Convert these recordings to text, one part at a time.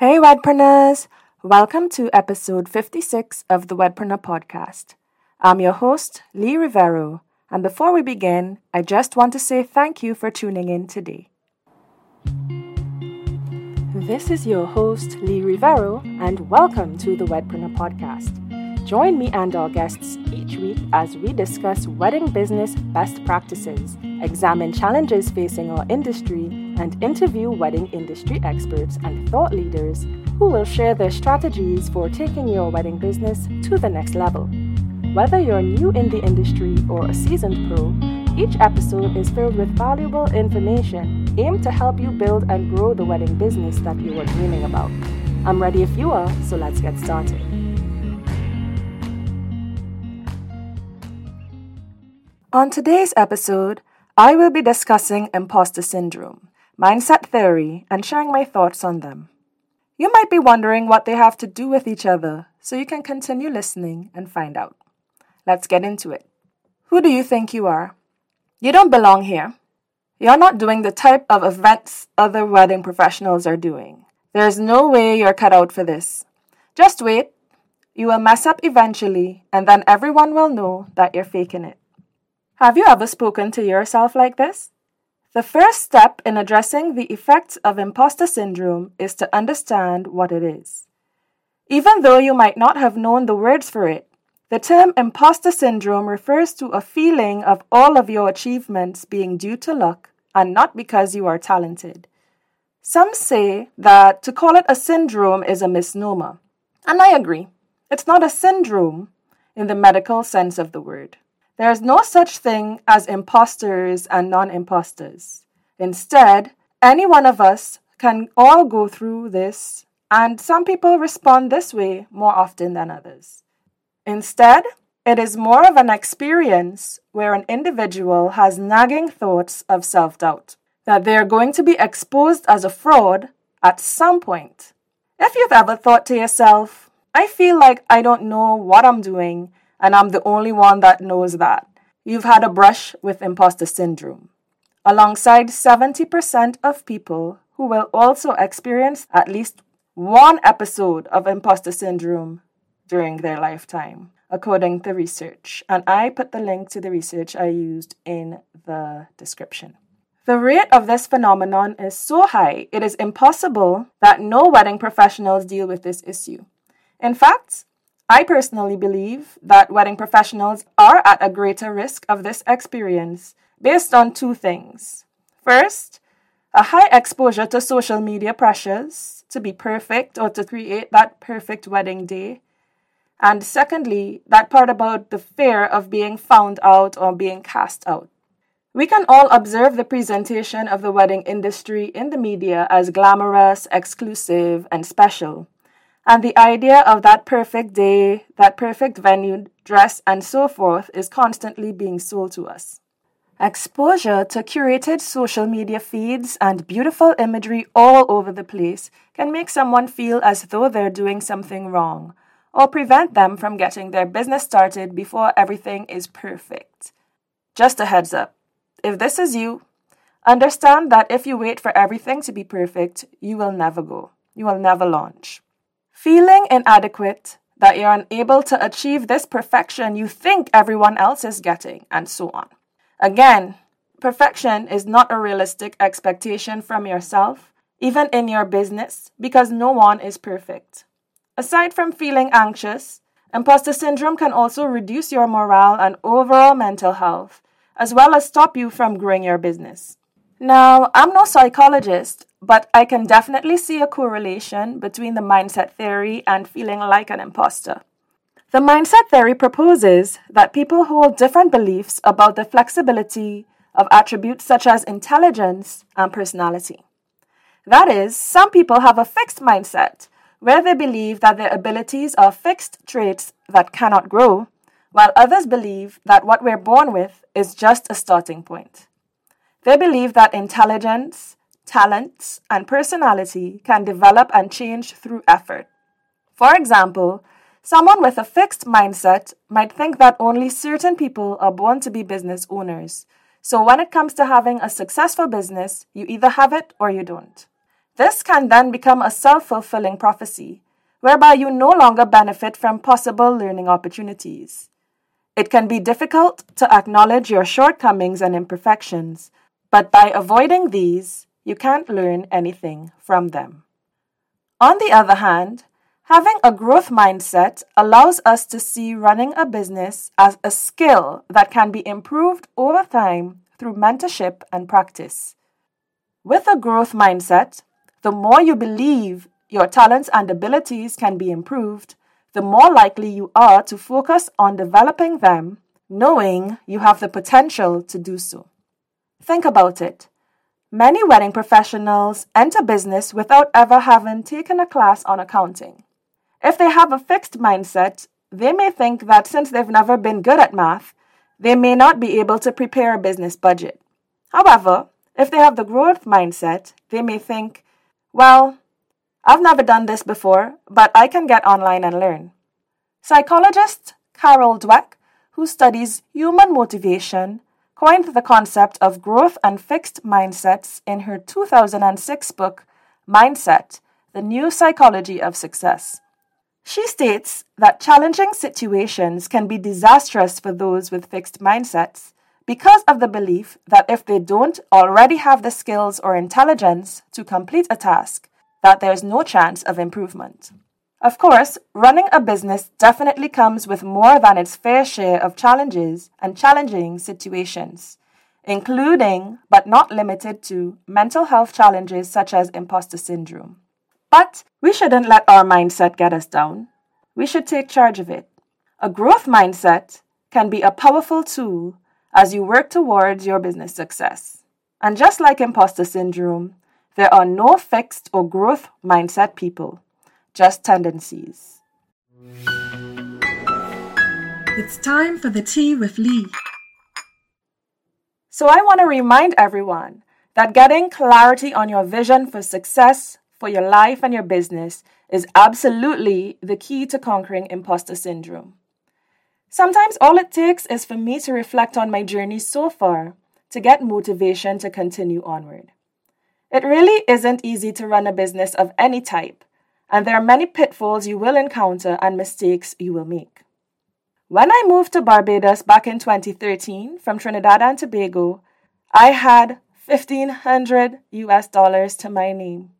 Hey, Wedpreneurs! Welcome to episode 56 of the Wedpreneur podcast. I'm your host, Lee Rivero, and before we begin, I just want to say thank you for tuning in today. This is your host, Lee Rivero, and welcome to the Wedpreneur podcast. Join me and our guests each week as we discuss wedding business best practices, examine challenges facing our industry, and interview wedding industry experts and thought leaders who will share their strategies for taking your wedding business to the next level. Whether you're new in the industry or a seasoned pro, each episode is filled with valuable information aimed to help you build and grow the wedding business that you are dreaming about. I'm ready if you are, so let's get started. On today's episode, I will be discussing imposter syndrome, mindset theory, and sharing my thoughts on them. You might be wondering what they have to do with each other, so you can continue listening and find out. Let's get into it. Who do you think you are? You don't belong here. You're not doing the type of events other wedding professionals are doing. There's no way you're cut out for this. Just wait. You will mess up eventually, and then everyone will know that you're faking it. Have you ever spoken to yourself like this? The first step in addressing the effects of imposter syndrome is to understand what it is. Even though you might not have known the words for it, the term imposter syndrome refers to a feeling of all of your achievements being due to luck and not because you are talented. Some say that to call it a syndrome is a misnomer, and I agree. It's not a syndrome in the medical sense of the word. There is no such thing as imposters and non imposters. Instead, any one of us can all go through this, and some people respond this way more often than others. Instead, it is more of an experience where an individual has nagging thoughts of self doubt, that they are going to be exposed as a fraud at some point. If you've ever thought to yourself, I feel like I don't know what I'm doing and I'm the only one that knows that. You've had a brush with imposter syndrome, alongside 70% of people who will also experience at least one episode of imposter syndrome during their lifetime, according to research. And I put the link to the research I used in the description. The rate of this phenomenon is so high, it is impossible that no wedding professionals deal with this issue. In fact, I personally believe that wedding professionals are at a greater risk of this experience based on two things. First, a high exposure to social media pressures to be perfect or to create that perfect wedding day. And secondly, that part about the fear of being found out or being cast out. We can all observe the presentation of the wedding industry in the media as glamorous, exclusive, and special. And the idea of that perfect day, that perfect venue, dress, and so forth is constantly being sold to us. Exposure to curated social media feeds and beautiful imagery all over the place can make someone feel as though they're doing something wrong or prevent them from getting their business started before everything is perfect. Just a heads up if this is you, understand that if you wait for everything to be perfect, you will never go. You will never launch. Feeling inadequate, that you're unable to achieve this perfection you think everyone else is getting, and so on. Again, perfection is not a realistic expectation from yourself, even in your business, because no one is perfect. Aside from feeling anxious, imposter syndrome can also reduce your morale and overall mental health, as well as stop you from growing your business. Now, I'm no psychologist, but I can definitely see a correlation between the mindset theory and feeling like an imposter. The mindset theory proposes that people hold different beliefs about the flexibility of attributes such as intelligence and personality. That is, some people have a fixed mindset where they believe that their abilities are fixed traits that cannot grow, while others believe that what we're born with is just a starting point. They believe that intelligence, talents, and personality can develop and change through effort. For example, someone with a fixed mindset might think that only certain people are born to be business owners. So when it comes to having a successful business, you either have it or you don't. This can then become a self fulfilling prophecy, whereby you no longer benefit from possible learning opportunities. It can be difficult to acknowledge your shortcomings and imperfections, but by avoiding these, you can't learn anything from them. On the other hand, having a growth mindset allows us to see running a business as a skill that can be improved over time through mentorship and practice. With a growth mindset, the more you believe your talents and abilities can be improved, the more likely you are to focus on developing them, knowing you have the potential to do so. Think about it. Many wedding professionals enter business without ever having taken a class on accounting. If they have a fixed mindset, they may think that since they've never been good at math, they may not be able to prepare a business budget. However, if they have the growth mindset, they may think, well, I've never done this before, but I can get online and learn. Psychologist Carol Dweck, who studies human motivation, coined the concept of growth and fixed mindsets in her 2006 book, Mindset The New Psychology of Success. She states that challenging situations can be disastrous for those with fixed mindsets because of the belief that if they don't already have the skills or intelligence to complete a task, that there's no chance of improvement. Of course, running a business definitely comes with more than its fair share of challenges and challenging situations, including, but not limited to, mental health challenges such as imposter syndrome. But we shouldn't let our mindset get us down. We should take charge of it. A growth mindset can be a powerful tool as you work towards your business success. And just like imposter syndrome, there are no fixed or growth mindset people, just tendencies. It's time for the tea with Lee. So, I want to remind everyone that getting clarity on your vision for success for your life and your business is absolutely the key to conquering imposter syndrome. Sometimes all it takes is for me to reflect on my journey so far to get motivation to continue onward. It really isn't easy to run a business of any type, and there are many pitfalls you will encounter and mistakes you will make. When I moved to Barbados back in 2013 from Trinidad and Tobago, I had 1500 US dollars to my name.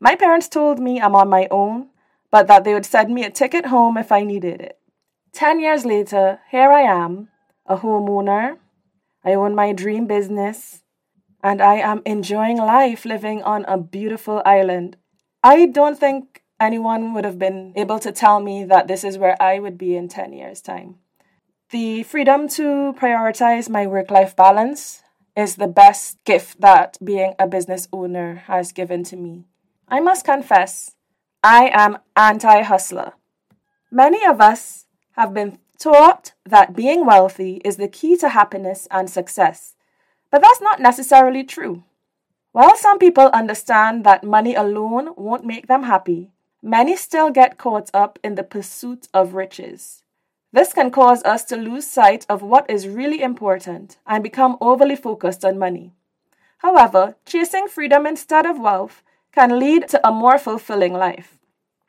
My parents told me I'm on my own, but that they would send me a ticket home if I needed it. Ten years later, here I am, a homeowner. I own my dream business, and I am enjoying life living on a beautiful island. I don't think anyone would have been able to tell me that this is where I would be in 10 years' time. The freedom to prioritize my work life balance is the best gift that being a business owner has given to me. I must confess, I am anti hustler. Many of us have been taught that being wealthy is the key to happiness and success. But that's not necessarily true. While some people understand that money alone won't make them happy, many still get caught up in the pursuit of riches. This can cause us to lose sight of what is really important and become overly focused on money. However, chasing freedom instead of wealth can lead to a more fulfilling life.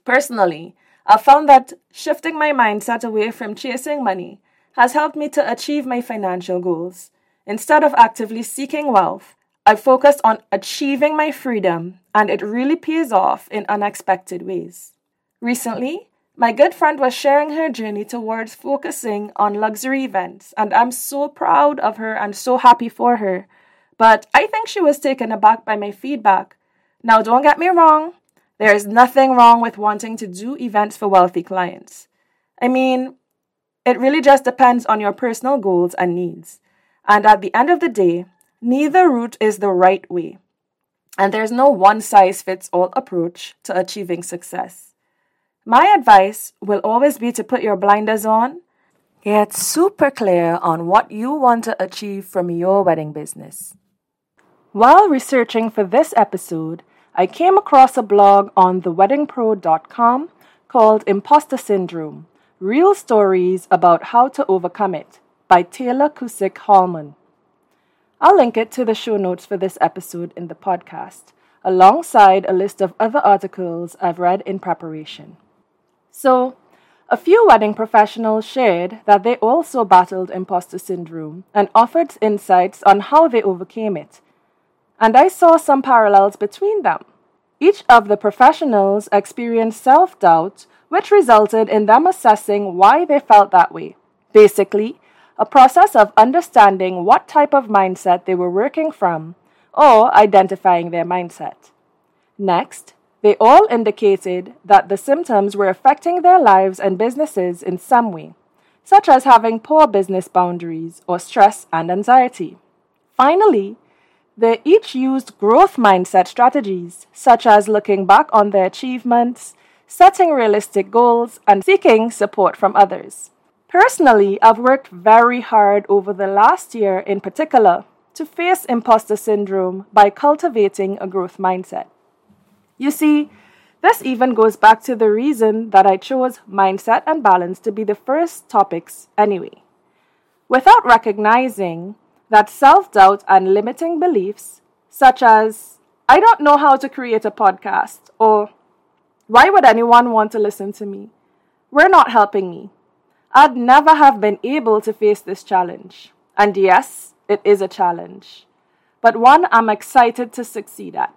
Personally, I found that shifting my mindset away from chasing money has helped me to achieve my financial goals. Instead of actively seeking wealth, I focused on achieving my freedom, and it really pays off in unexpected ways. Recently, my good friend was sharing her journey towards focusing on luxury events, and I'm so proud of her and so happy for her. But I think she was taken aback by my feedback. Now, don't get me wrong, there is nothing wrong with wanting to do events for wealthy clients. I mean, it really just depends on your personal goals and needs. And at the end of the day, neither route is the right way. And there's no one size fits all approach to achieving success. My advice will always be to put your blinders on, get super clear on what you want to achieve from your wedding business. While researching for this episode, I came across a blog on theweddingpro.com called Imposter Syndrome Real Stories About How to Overcome It by Taylor Cusick Hallman. I'll link it to the show notes for this episode in the podcast. alongside a list of other articles I've read in preparation. So, a few wedding professionals shared that they also battled imposter syndrome and offered insights on how they overcame it. And I saw some parallels between them. Each of the professionals experienced self doubt, which resulted in them assessing why they felt that way. Basically, a process of understanding what type of mindset they were working from or identifying their mindset. Next, they all indicated that the symptoms were affecting their lives and businesses in some way, such as having poor business boundaries or stress and anxiety. Finally, they each used growth mindset strategies, such as looking back on their achievements, setting realistic goals, and seeking support from others. Personally, I've worked very hard over the last year in particular to face imposter syndrome by cultivating a growth mindset. You see, this even goes back to the reason that I chose mindset and balance to be the first topics anyway. Without recognizing that self doubt and limiting beliefs, such as, I don't know how to create a podcast, or why would anyone want to listen to me, were not helping me. I'd never have been able to face this challenge. And yes, it is a challenge, but one I'm excited to succeed at.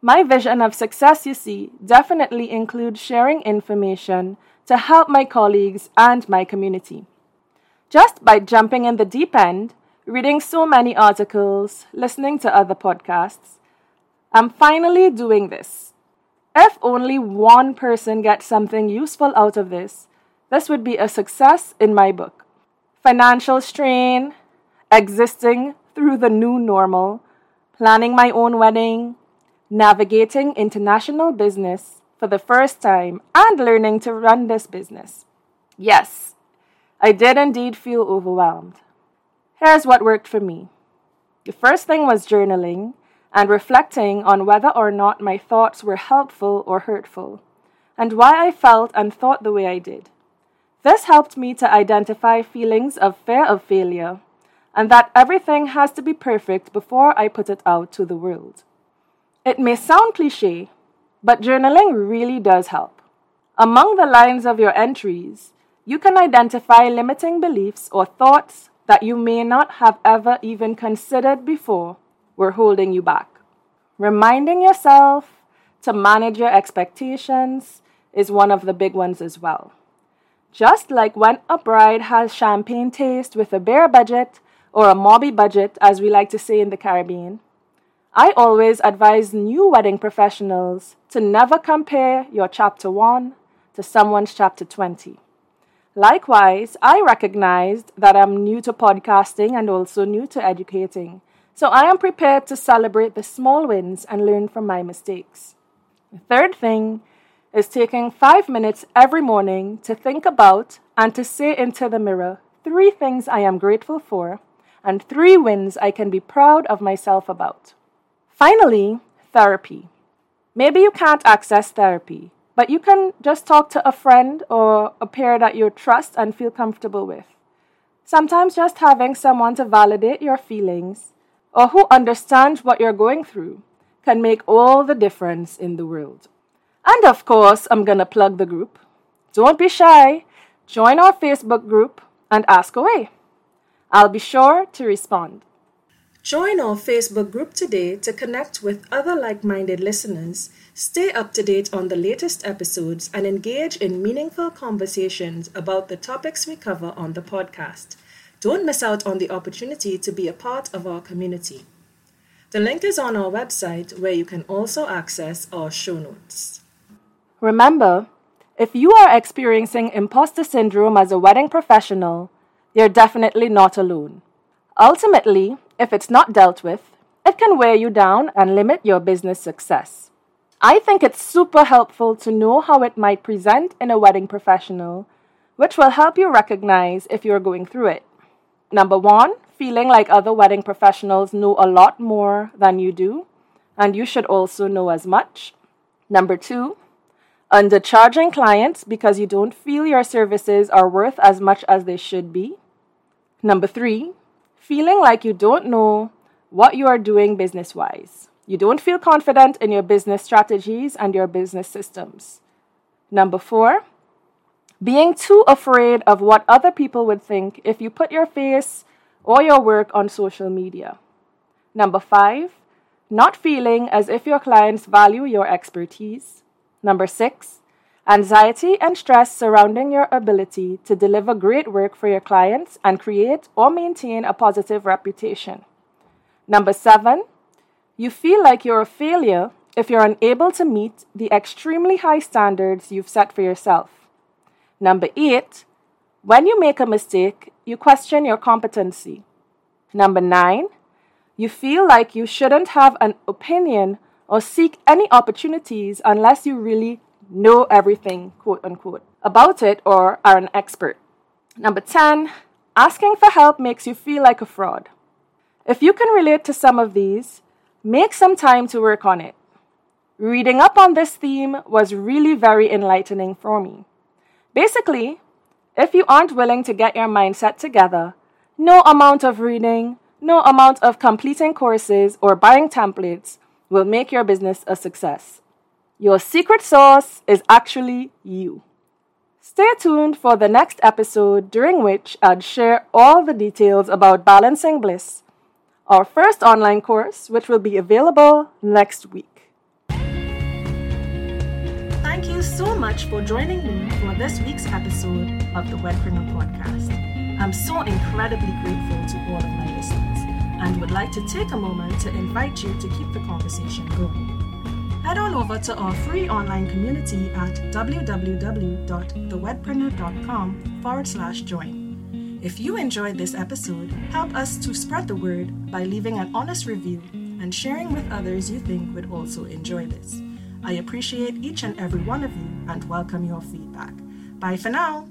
My vision of success, you see, definitely includes sharing information to help my colleagues and my community. Just by jumping in the deep end, reading so many articles, listening to other podcasts. I'm finally doing this. If only one person gets something useful out of this, this would be a success in my book. Financial strain, existing through the new normal, planning my own wedding, navigating international business for the first time, and learning to run this business. Yes, I did indeed feel overwhelmed. Here's what worked for me. The first thing was journaling and reflecting on whether or not my thoughts were helpful or hurtful, and why I felt and thought the way I did. This helped me to identify feelings of fear of failure and that everything has to be perfect before I put it out to the world. It may sound cliche, but journaling really does help. Among the lines of your entries, you can identify limiting beliefs or thoughts that you may not have ever even considered before were holding you back. Reminding yourself to manage your expectations is one of the big ones as well. Just like when a bride has champagne taste with a bare budget or a mauby budget, as we like to say in the Caribbean, I always advise new wedding professionals to never compare your chapter 1 to someone's chapter 20. Likewise, I recognized that I'm new to podcasting and also new to educating, so I am prepared to celebrate the small wins and learn from my mistakes. The third thing is taking five minutes every morning to think about and to say into the mirror three things I am grateful for and three wins I can be proud of myself about. Finally, therapy. Maybe you can't access therapy, but you can just talk to a friend or a peer that you trust and feel comfortable with. Sometimes just having someone to validate your feelings or who understands what you're going through can make all the difference in the world. And of course, I'm going to plug the group. Don't be shy. Join our Facebook group and ask away. I'll be sure to respond. Join our Facebook group today to connect with other like minded listeners, stay up to date on the latest episodes, and engage in meaningful conversations about the topics we cover on the podcast. Don't miss out on the opportunity to be a part of our community. The link is on our website where you can also access our show notes. Remember, if you are experiencing imposter syndrome as a wedding professional, you're definitely not alone. Ultimately, if it's not dealt with, it can wear you down and limit your business success. I think it's super helpful to know how it might present in a wedding professional, which will help you recognize if you're going through it. Number one, feeling like other wedding professionals know a lot more than you do, and you should also know as much. Number two, undercharging clients because you don't feel your services are worth as much as they should be. Number three, feeling like you don't know what you are doing business wise. You don't feel confident in your business strategies and your business systems. Number four, being too afraid of what other people would think if you put your face or your work on social media. Number five, not feeling as if your clients value your expertise. Number six, anxiety and stress surrounding your ability to deliver great work for your clients and create or maintain a positive reputation. Number seven, you feel like you're a failure if you're unable to meet the extremely high standards you've set for yourself. Number eight, when you make a mistake, you question your competency. Number nine, you feel like you shouldn't have an opinion or seek any opportunities unless you really know everything, quote unquote, about it or are an expert. Number 10, asking for help makes you feel like a fraud. If you can relate to some of these, make some time to work on it. Reading up on this theme was really very enlightening for me. Basically, if you aren't willing to get your mindset together, no amount of reading, no amount of completing courses or buying templates will make your business a success. Your secret sauce is actually you. Stay tuned for the next episode, during which I'd share all the details about Balancing Bliss, our first online course, which will be available next week. Thank you so much for joining me for this week's episode of the Wedpreneur Podcast. I'm so incredibly grateful to all of my listeners and would like to take a moment to invite you to keep the conversation going. Head on over to our free online community at www.thewedpreneur.com forward slash join. If you enjoyed this episode, help us to spread the word by leaving an honest review and sharing with others you think would also enjoy this. I appreciate each and every one of you and welcome your feedback. Bye for now.